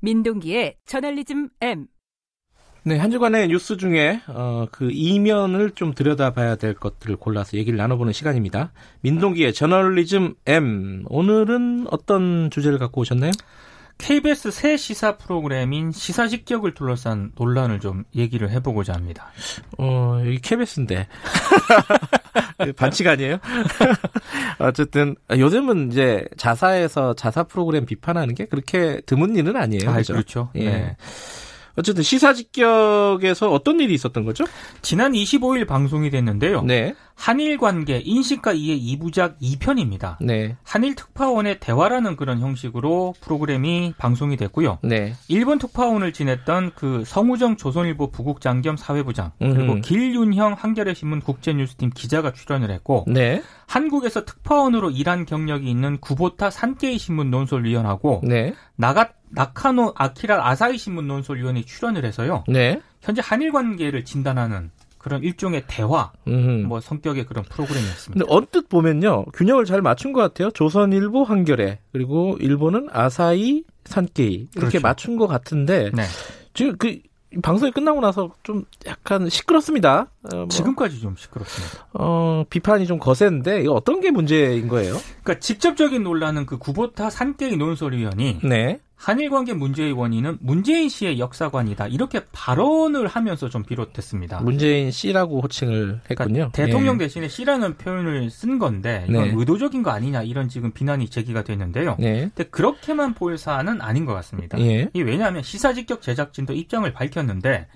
민동기의 저널리즘 M. 네, 한 주간의 뉴스 중에 어, 그 이면을 좀 들여다봐야 될 것들을 골라서 얘기를 나눠보는 시간입니다. 민동기의 저널리즘 M. 오늘은 어떤 주제를 갖고 오셨나요? KBS 새 시사 프로그램인 시사 직격을 둘러싼 논란을 좀 얘기를 해보고자 합니다. 어, 여기 KBS인데. 반칙 아니에요? 어쨌든, 요즘은 이제 자사에서 자사 프로그램 비판하는 게 그렇게 드문 일은 아니에요. 아, 그죠? 그렇죠. 예. 네. 어쨌든 시사 직격에서 어떤 일이 있었던 거죠? 지난 25일 방송이 됐는데요. 네. 한일 관계 인식과 이해 2부작 2편입니다. 네. 한일 특파원의 대화라는 그런 형식으로 프로그램이 방송이 됐고요. 네. 일본 특파원을 지냈던 그 성우정 조선일보 부국장 겸 사회부장 그리고 음흠. 길윤형 한겨레 신문 국제뉴스팀 기자가 출연을 했고 네. 한국에서 특파원으로 일한 경력이 있는 구보타 산케이 신문 논설위원하고 네. 나가 나카노 아키라 아사히 신문 논설위원이 출연을 해서요. 네. 현재 한일 관계를 진단하는 그런 일종의 대화 음. 뭐 성격의 그런 프로그램이었습니다. 근데 언뜻 보면요 균형을 잘 맞춘 것 같아요. 조선일보 한겨레 그리고 일본은 아사히 산케이 이렇게 그렇죠. 맞춘 것 같은데 네. 지금 그 방송이 끝나고 나서 좀 약간 시끄럽습니다. 어, 뭐, 지금까지 좀 시끄럽습니다. 어, 비판이 좀 거센데 이거 어떤 게 문제인 거예요? 그러니까 직접적인 논란은 그 구보타 산케이 논설위원이 네. 한일 관계 문제의 원인은 문재인 씨의 역사관이다 이렇게 발언을 하면서 좀 비롯됐습니다. 문재인 씨라고 호칭을 했군요. 그러니까 대통령 예. 대신에 씨라는 표현을 쓴 건데 이건 네. 의도적인 거 아니냐 이런 지금 비난이 제기가 됐는데요. 네. 근데 그렇게만 볼 사안은 아닌 것 같습니다. 예. 이 왜냐하면 시사직격 제작진도 입장을 밝혔는데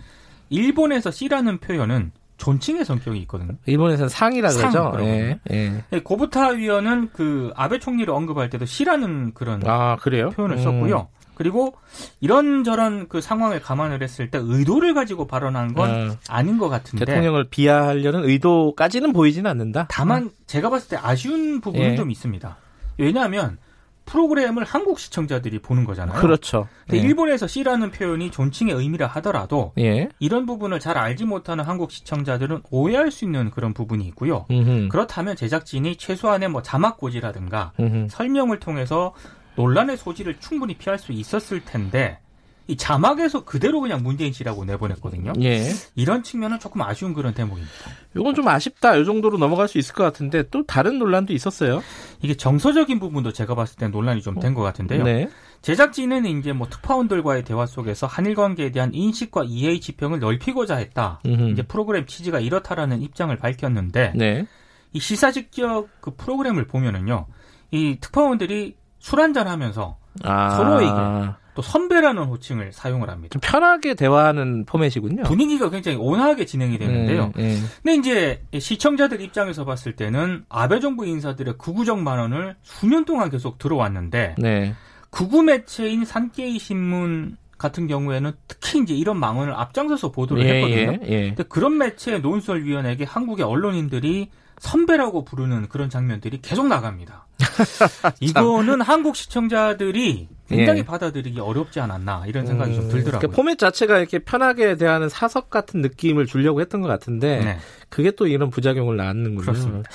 일본에서 씨라는 표현은 존칭의 성격이 있거든요. 일본에서는 상이라 상, 그러죠. 예. 예. 네, 고부타 위원은 그 아베 총리를 언급할 때도 씨라는 그런 아 그래요? 표현을 음. 썼고요. 그리고 이런저런 그 상황을 감안을 했을 때 의도를 가지고 발언한 건 아, 아닌 것 같은데 대통령을 비하하려는 의도까지는 보이지는 않는다. 다만 제가 봤을 때 아쉬운 부분은 예. 좀 있습니다. 왜냐하면 프로그램을 한국 시청자들이 보는 거잖아요. 그렇죠. 근데 예. 일본에서 씨라는 표현이 존칭의 의미라 하더라도 예. 이런 부분을 잘 알지 못하는 한국 시청자들은 오해할 수 있는 그런 부분이 있고요. 음흠. 그렇다면 제작진이 최소한의 뭐 자막 고지라든가 음흠. 설명을 통해서 논란의 소지를 충분히 피할 수 있었을 텐데 이 자막에서 그대로 그냥 문재인 씨라고 내보냈거든요. 예. 이런 측면은 조금 아쉬운 그런 대목입니다. 이건 좀 아쉽다. 이 정도로 넘어갈 수 있을 것 같은데 또 다른 논란도 있었어요. 이게 정서적인 부분도 제가 봤을 때 논란이 좀 된 것 같은데요. 네. 제작진은 이제 뭐 특파원들과의 대화 속에서 한일 관계에 대한 인식과 이해의 지평을 넓히고자 했다. 음흠. 이제 프로그램 취지가 이렇다라는 입장을 밝혔는데 네. 이 시사 직격 그 프로그램을 보면은요. 이 특파원들이 술 한잔 하면서 아. 서로에게. 또 선배라는 호칭을 사용을 합니다. 좀 편하게 대화하는 포맷이군요. 분위기가 굉장히 온화하게 진행이 되는데요. 예, 예. 근데 이제 시청자들 입장에서 봤을 때는 아베 정부 인사들의 구구적 만원을 수년 동안 계속 들어왔는데 네. 구구 매체인 산케이 신문 같은 경우에는 특히 이제 이런 망언을 앞장서서 보도를 예, 했거든요. 예, 예. 근데 그런 매체 논설위원에게 한국의 언론인들이 선배라고 부르는 그런 장면들이 계속 나갑니다. 이거는 한국 시청자들이 굉장히 예. 받아들이기 어렵지 않았나 이런 생각이 좀 음, 들더라고요. 그러니까 포맷 자체가 이렇게 편하게 대하는 사석 같은 느낌을 주려고 했던 것 같은데 네. 그게 또 이런 부작용을 낳는군요. 그렇습니다.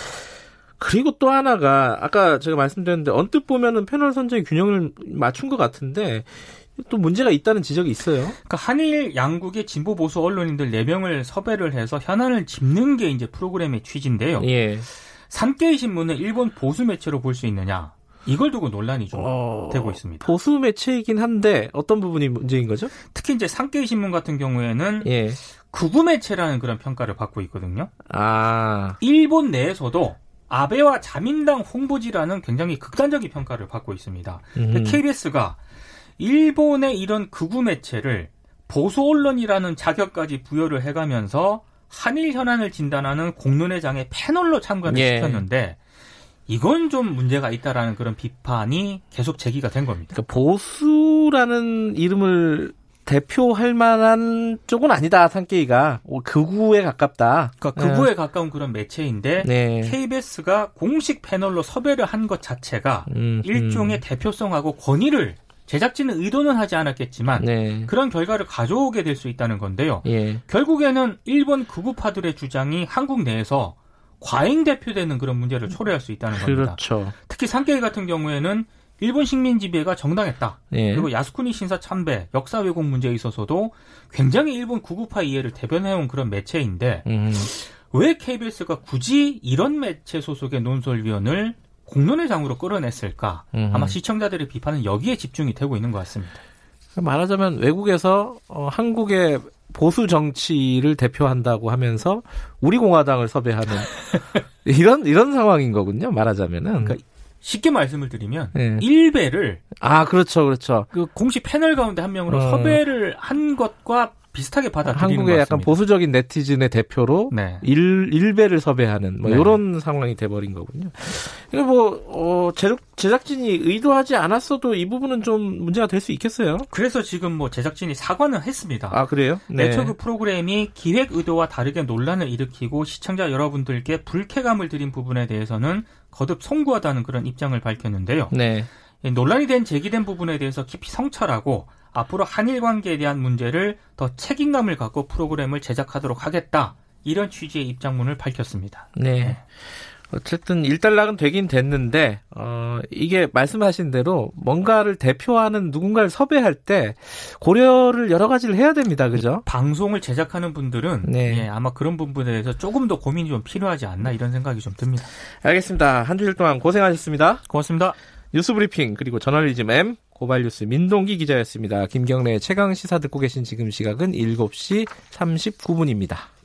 그리고 또 하나가 아까 제가 말씀드렸는데 언뜻 보면은 패널 선정의 균형을 맞춘 것 같은데 또 문제가 있다는 지적이 있어요. 그러니까 한일 양국의 진보 보수 언론인들 4명을 섭외를 해서 현안을 짚는 게 이제 프로그램의 취지인데요. 예. 산케이 신문을 일본 보수 매체로 볼 수 있느냐? 이걸 두고 논란이 좀 어, 되고 있습니다. 보수 매체이긴 한데 어떤 부분이 문제인 거죠? 특히 이제 산케이 신문 같은 경우에는 예. 구구 매체라는 그런 평가를 받고 있거든요. 아. 일본 내에서도 아베와 자민당 홍보지라는 굉장히 극단적인 평가를 받고 있습니다. 음. KBS가 일본의 이런 극우 매체를 보수 언론이라는 자격까지 부여를 해가면서 한일 현안을 진단하는 공론회 장에 패널로 참가를 예. 시켰는데 이건 좀 문제가 있다라는 그런 비판이 계속 제기가 된 겁니다. 그러니까 보수라는 이름을 대표할 만한 쪽은 아니다, 산케이가. 오, 극우에 가깝다. 그러니까 극우에 가까운 그런 매체인데 네. KBS가 공식 패널로 섭외를 한 것 자체가 음, 일종의 음. 대표성하고 권위를 제작진은 의도는 하지 않았겠지만 네. 그런 결과를 가져오게 될 수 있다는 건데요. 예. 결국에는 일본 극우파들의 주장이 한국 내에서 과잉 대표되는 그런 문제를 초래할 수 있다는 겁니다. 그렇죠. 특히 산케이 같은 경우에는 일본 식민 지배가 정당했다. 예. 그리고 야스쿠니 신사 참배, 역사 왜곡 문제에 있어서도 굉장히 일본 구구파 이해를 대변해온 그런 매체인데 음, 왜 KBS가 굳이 이런 매체 소속의 논설위원을 공론회장으로 끌어냈을까? 음. 아마 시청자들의 비판은 여기에 집중이 되고 있는 것 같습니다. 말하자면 외국에서 어, 한국의 보수 정치를 대표한다고 하면서 우리 공화당을 섭외하는 이런 이런 상황인 거군요. 말하자면은. 그러니까 쉽게 말씀을 드리면 예. 일베를 아 그렇죠, 그렇죠. 그 공식 패널 가운데 한 명으로 어. 섭외를 한 것과 비슷하게 받아들이는 한국의 것 약간. 보수적인 네티즌의 대표로 네. 일, 일배를 섭외하는 뭐 네. 이런 상황이 돼버린 거군요. 이거 뭐 어, 제작, 제작진이 의도하지 않았어도 이 부분은 좀 문제가 될 수 있겠어요. 그래서 지금 뭐 제작진이 사과는 했습니다. 아 그래요? 애초 그 프로그램이 기획 의도와 다르게 논란을 일으키고 시청자 여러분들께 불쾌감을 드린 부분에 대해서는 거듭 송구하다는 그런 입장을 밝혔는데요. 네. 이 논란이 된 제기된 부분에 대해서 깊이 성찰하고 앞으로 한일 관계에 대한 문제를 더 책임감을 갖고 프로그램을 제작하도록 하겠다. 이런 취지의 입장문을 밝혔습니다. 네. 어쨌든 일단락은 되긴 됐는데 어 이게 말씀하신 대로 뭔가를 대표하는 누군가를 섭외할 때 고려를 여러 가지를 해야 됩니다. 그죠? 방송을 제작하는 분들은 네. 예, 아마 그런 부분에 대해서 조금 더 고민이 좀 필요하지 않나 이런 생각이 좀 듭니다. 알겠습니다. 한 주일 동안 고생하셨습니다. 고맙습니다. 뉴스 브리핑 그리고 저널리즘 M 고발뉴스 민동기 기자였습니다. 김경래 최강 시사 듣고 계신 지금 시각은 7시 39분입니다.